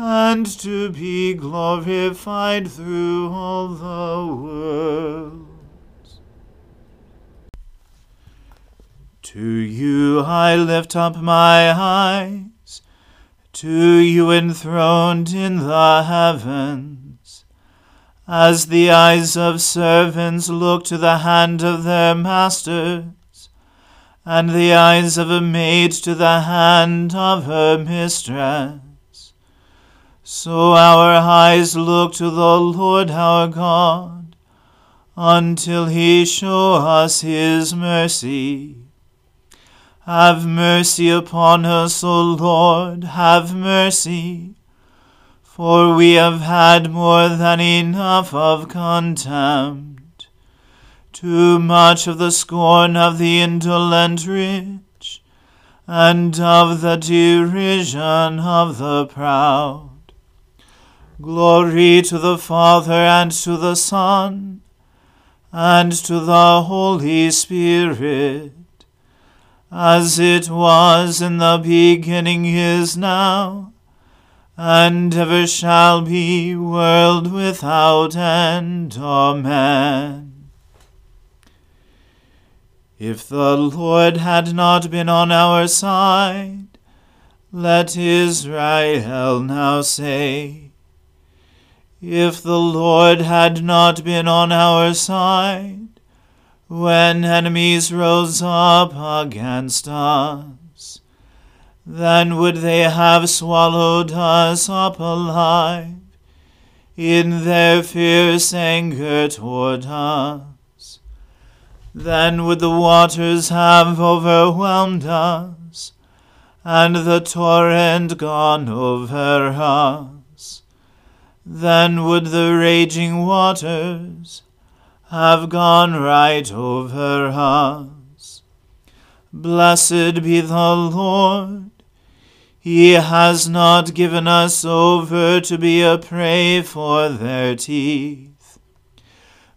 and to be glorified through all the worlds. To you I lift up my eyes, to you enthroned in the heavens. As the eyes of servants look to the hand of their masters, and the eyes of a maid to the hand of her mistress, so our eyes look to the Lord our God, until he show us his mercy. Have mercy upon us, O Lord, have mercy for we have had more than enough of contempt, too much of the scorn of the indolent rich, and of the derision of the proud. Glory to the Father and to the Son and to the Holy Spirit, as it was in the beginning is now and ever shall be, world without end. Amen. If the Lord had not been on our side, let Israel now say, If the Lord had not been on our side, when enemies rose up against us, then would they have swallowed us up alive in their fierce anger toward us. Then would the waters have overwhelmed us, and the torrent gone over us. Then would the raging waters have gone right over us. Blessed be the Lord. He has not given us over to be a prey for their teeth.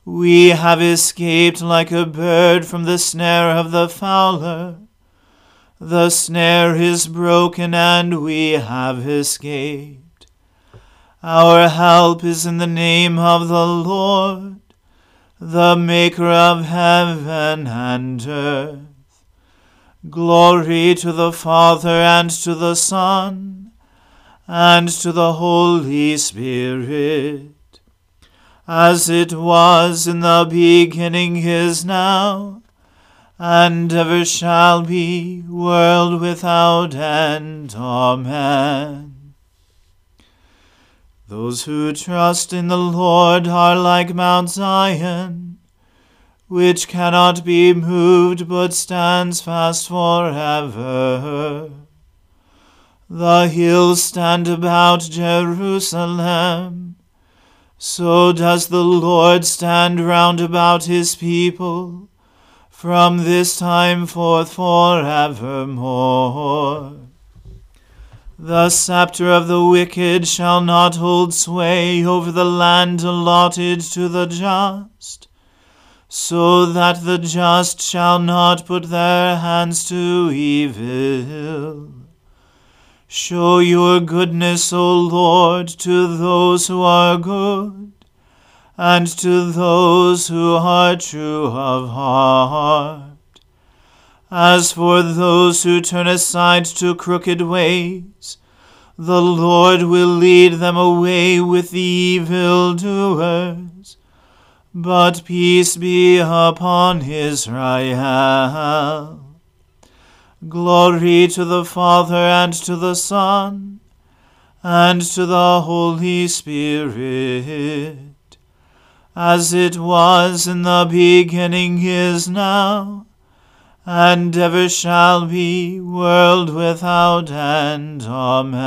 We have escaped like a bird from the snare of the fowler. The snare is broken, and we have escaped. Our help is in the name of the Lord, the Maker of heaven and earth. Glory to the Father and to the Son and to the Holy Spirit, as it was in the beginning is now, and ever shall be, world without end. Amen. Those who trust in the Lord are like Mount Zion which cannot be moved but stands fast forever. The hills stand about Jerusalem. So does the Lord stand round about his people, from this time forth forevermore. The scepter of the wicked shall not hold sway over the land allotted to the just so that the just shall not put their hands to evil. Show your goodness, O Lord, to those who are good, and to those who are true of heart. As for those who turn aside to crooked ways, the Lord will lead them away with the evildoers but peace be upon Israel. Glory to the Father and to the Son and to the Holy Spirit, as it was in the beginning is now, and ever shall be, world without end. Amen.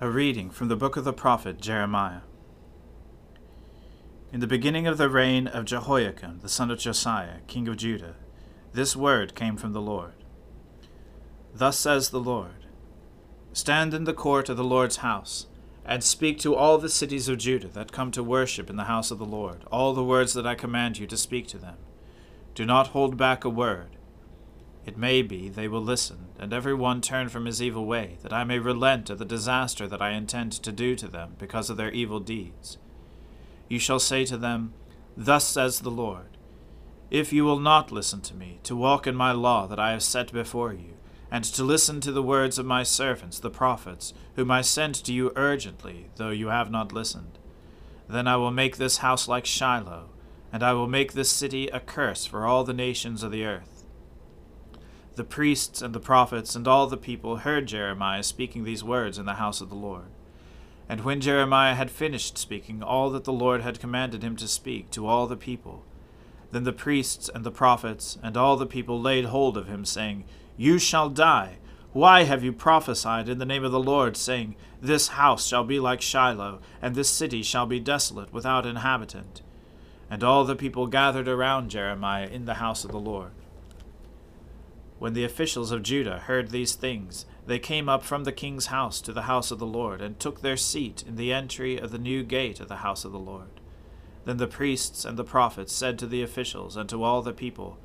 A reading from the book of the prophet Jeremiah. In the beginning of the reign of Jehoiakim, the son of Josiah, king of Judah, this word came from the Lord. Thus says the Lord Stand in the court of the Lord's house, and speak to all the cities of Judah that come to worship in the house of the Lord, all the words that I command you to speak to them. Do not hold back a word it may be they will listen, and every one turn from his evil way, that I may relent of the disaster that I intend to do to them because of their evil deeds. You shall say to them, Thus says the Lord, If you will not listen to me, to walk in my law that I have set before you, and to listen to the words of my servants, the prophets, whom I sent to you urgently, though you have not listened, then I will make this house like Shiloh, and I will make this city a curse for all the nations of the earth. The priests and the prophets and all the people heard Jeremiah speaking these words in the house of the Lord. And when Jeremiah had finished speaking all that the Lord had commanded him to speak to all the people, then the priests and the prophets and all the people laid hold of him, saying, You shall die. Why have you prophesied in the name of the Lord, saying, This house shall be like Shiloh, and this city shall be desolate, without inhabitant? And all the people gathered around Jeremiah in the house of the Lord. When the officials of Judah heard these things, they came up from the king's house to the house of the Lord, and took their seat in the entry of the new gate of the house of the Lord. Then the priests and the prophets said to the officials and to all the people,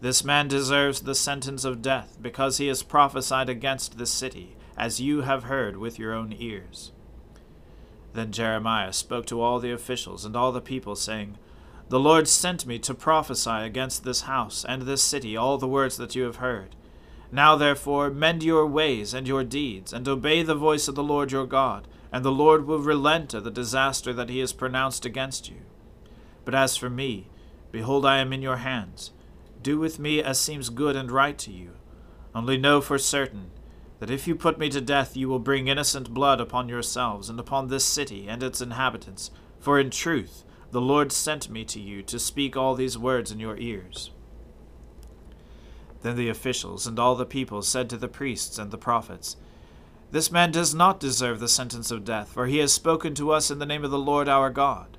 This man deserves the sentence of death, because he has prophesied against this city, as you have heard with your own ears. Then Jeremiah spoke to all the officials and all the people, saying, the Lord sent me to prophesy against this house and this city all the words that you have heard. Now therefore mend your ways and your deeds, and obey the voice of the Lord your God, and the Lord will relent of the disaster that he has pronounced against you. But as for me, behold, I am in your hands. Do with me as seems good and right to you. Only know for certain that if you put me to death, you will bring innocent blood upon yourselves and upon this city and its inhabitants. For in truth, the Lord sent me to you to speak all these words in your ears. Then the officials and all the people said to the priests and the prophets, This man does not deserve the sentence of death, for he has spoken to us in the name of the Lord our God.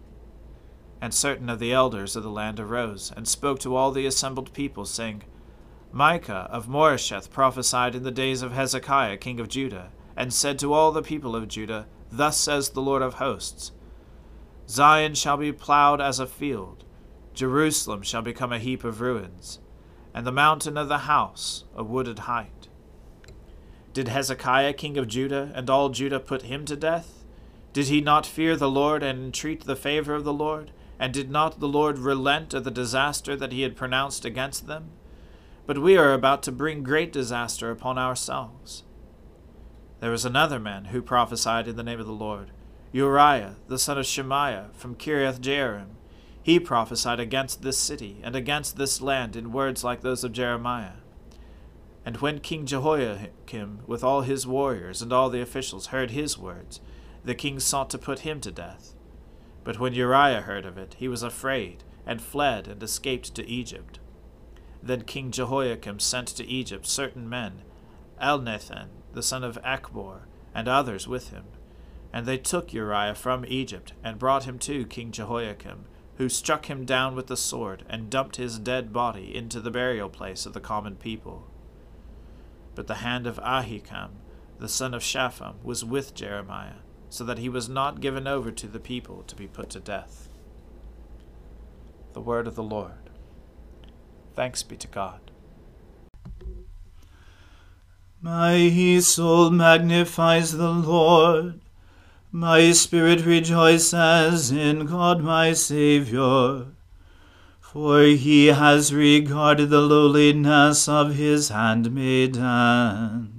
And certain of the elders of the land arose, and spoke to all the assembled people, saying, Micah of Moresheth prophesied in the days of Hezekiah king of Judah, and said to all the people of Judah, Thus says the Lord of hosts Zion shall be plowed as a field, Jerusalem shall become a heap of ruins, and the mountain of the house a wooded height. Did Hezekiah king of Judah and all Judah put him to death? Did he not fear the Lord and entreat the favor of the Lord? And did not the Lord relent of the disaster that he had pronounced against them? But we are about to bring great disaster upon ourselves. There was another man who prophesied in the name of the Lord, Uriah, the son of Shemaiah, from Kiriath Jearim. He prophesied against this city and against this land in words like those of Jeremiah. And when King Jehoiakim, with all his warriors and all the officials, heard his words, the king sought to put him to death. But when Uriah heard of it, he was afraid, and fled and escaped to Egypt. Then King Jehoiakim sent to Egypt certain men, Elnathan, the son of Achbor, and others with him. And they took Uriah from Egypt, and brought him to King Jehoiakim, who struck him down with the sword, and dumped his dead body into the burial place of the common people. But the hand of Ahikam, the son of Shaphan, was with Jeremiah so that he was not given over to the people to be put to death. The word of the Lord. Thanks be to God. My soul magnifies the Lord. My spirit rejoices in God my Saviour. For he has regarded the lowliness of his handmaiden.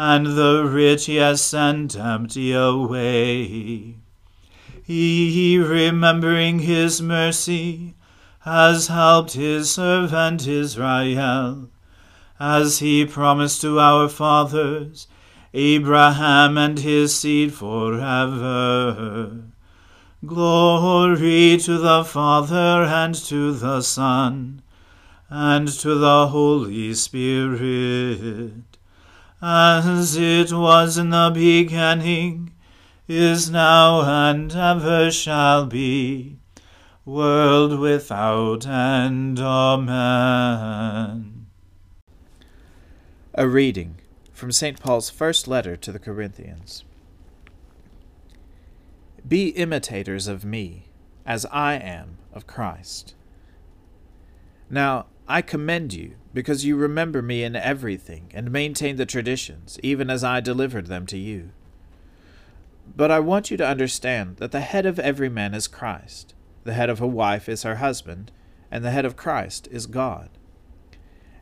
and the rich he has sent empty away. He, remembering his mercy, has helped his servant Israel, as he promised to our fathers, Abraham and his seed forever. Glory to the Father and to the Son and to the Holy Spirit as it was in the beginning, is now, and ever shall be, world without end. Amen. A reading from St. Paul's first letter to the Corinthians. Be imitators of me, as I am of Christ. Now, I commend you, because you remember me in everything, and maintain the traditions, even as I delivered them to you. But I want you to understand that the head of every man is Christ, the head of a wife is her husband, and the head of Christ is God.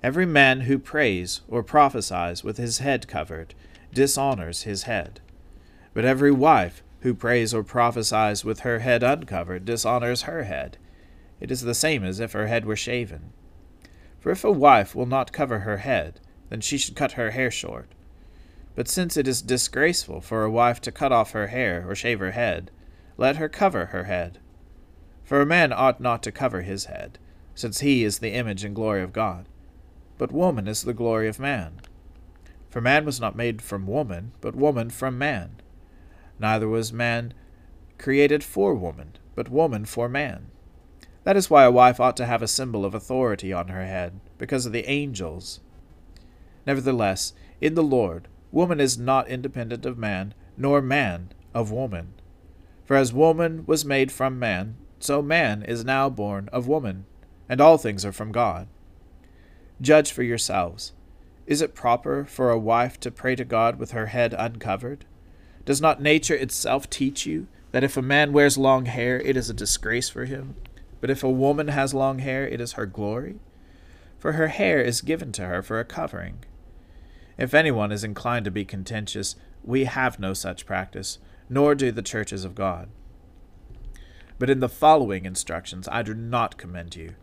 Every man who prays or prophesies with his head covered dishonors his head. But every wife who prays or prophesies with her head uncovered dishonors her head. It is the same as if her head were shaven. For if a wife will not cover her head, then she should cut her hair short. But since it is disgraceful for a wife to cut off her hair or shave her head, let her cover her head. For a man ought not to cover his head, since he is the image and glory of God. But woman is the glory of man. For man was not made from woman, but woman from man. Neither was man created for woman, but woman for man. That is why a wife ought to have a symbol of authority on her head, because of the angels. Nevertheless, in the Lord, woman is not independent of man, nor man of woman. For as woman was made from man, so man is now born of woman, and all things are from God. Judge for yourselves. Is it proper for a wife to pray to God with her head uncovered? Does not nature itself teach you that if a man wears long hair, it is a disgrace for him? But if a woman has long hair, it is her glory? For her hair is given to her for a covering. If anyone is inclined to be contentious, we have no such practice, nor do the churches of God. But in the following instructions I do not commend you,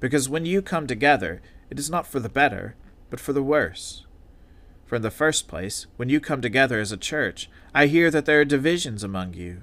because when you come together, it is not for the better, but for the worse. For in the first place, when you come together as a church, I hear that there are divisions among you,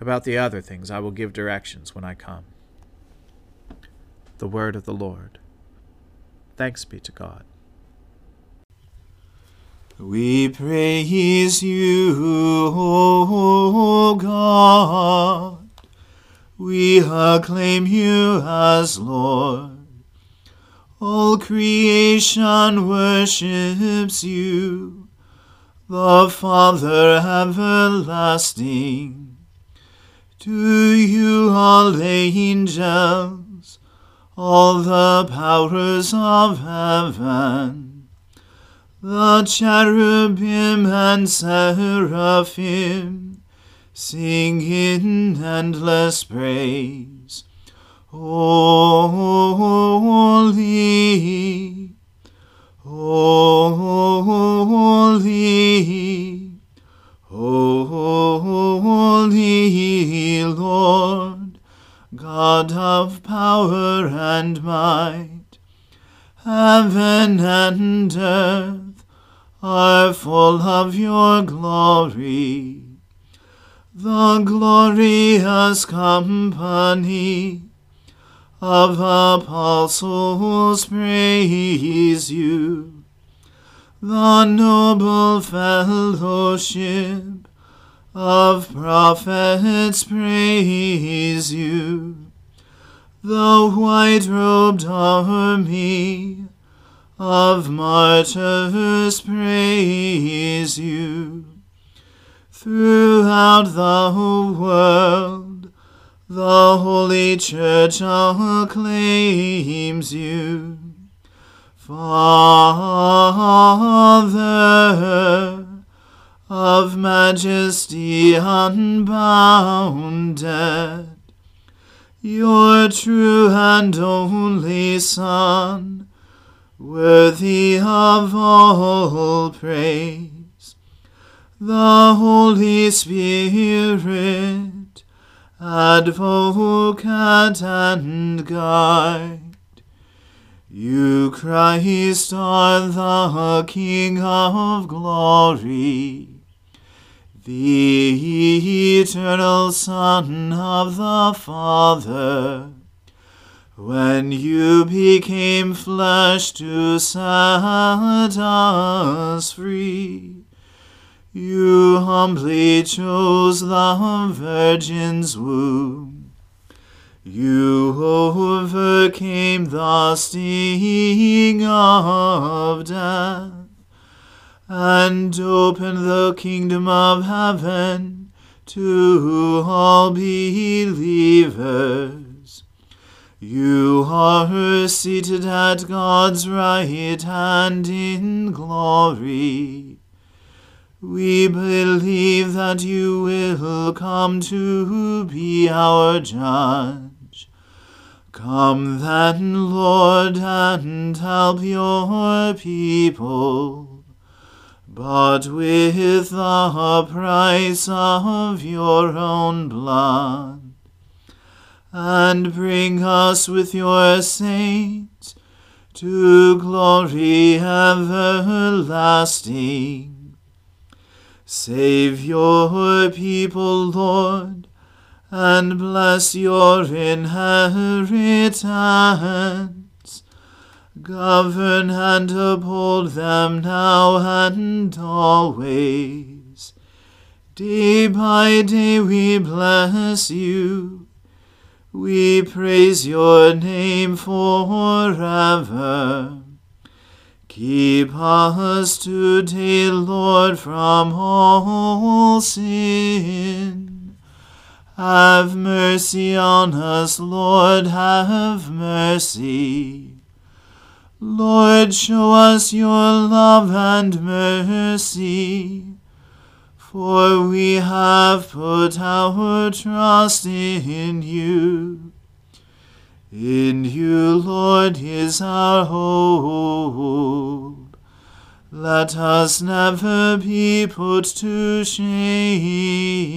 About the other things I will give directions when I come. The Word of the Lord. Thanks be to God. We praise you, O God. We acclaim you as Lord. All creation worships you, the Father everlasting. To you all angels, all the powers of heaven, the cherubim and seraphim, sing in endless praise. Holy, holy, holy Lord, God of power and might, heaven and earth are full of your glory. The glorious company of apostles praise you, the noble fellowship of prophets praise you, the white robed army of martyrs praise you Throughout the world, the Holy Church acclaims you. Father, of majesty unbounded, your true and only Son, worthy of all praise, the Holy Spirit, advocate and guide. You, Christ, are the King of glory the eternal Son of the Father, when you became flesh to set us free, you humbly chose the Virgin's womb. You overcame the sting of death and open the kingdom of heaven to all believers. You are seated at God's right hand in glory. We believe that you will come to be our judge. Come then, Lord, and help your people but with the price of your own blood. And bring us with your saints to glory everlasting. Save your people, Lord, and bless your inheritance Govern and uphold them now and always. Day by day we bless you. We praise your name forever. Keep us today, Lord, from all sin. Have mercy on us, Lord, have mercy. Lord, show us your love and mercy, for we have put our trust in you. In you, Lord, is our hope. Let us never be put to shame.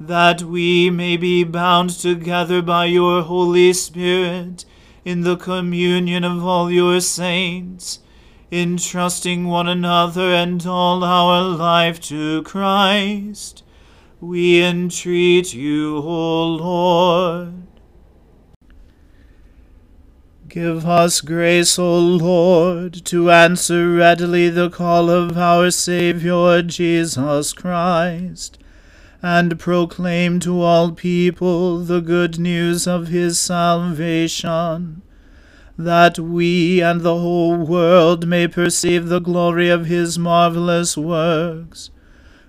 that we may be bound together by your Holy Spirit in the communion of all your saints, entrusting one another and all our life to Christ, we entreat you, O Lord. Give us grace, O Lord, to answer readily the call of our Saviour Jesus Christ, and proclaim to all people the good news of his salvation, that we and the whole world may perceive the glory of his marvellous works,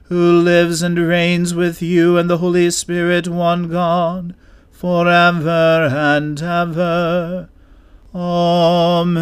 who lives and reigns with you and the Holy Spirit, one God, for ever and ever. Amen.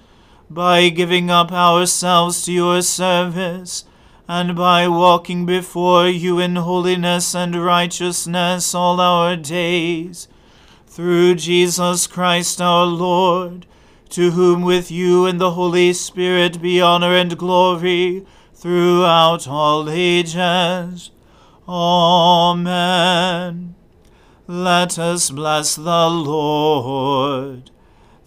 by giving up ourselves to your service, and by walking before you in holiness and righteousness all our days. Through Jesus Christ our Lord, to whom with you and the Holy Spirit be honor and glory throughout all ages. Amen. Let us bless the Lord.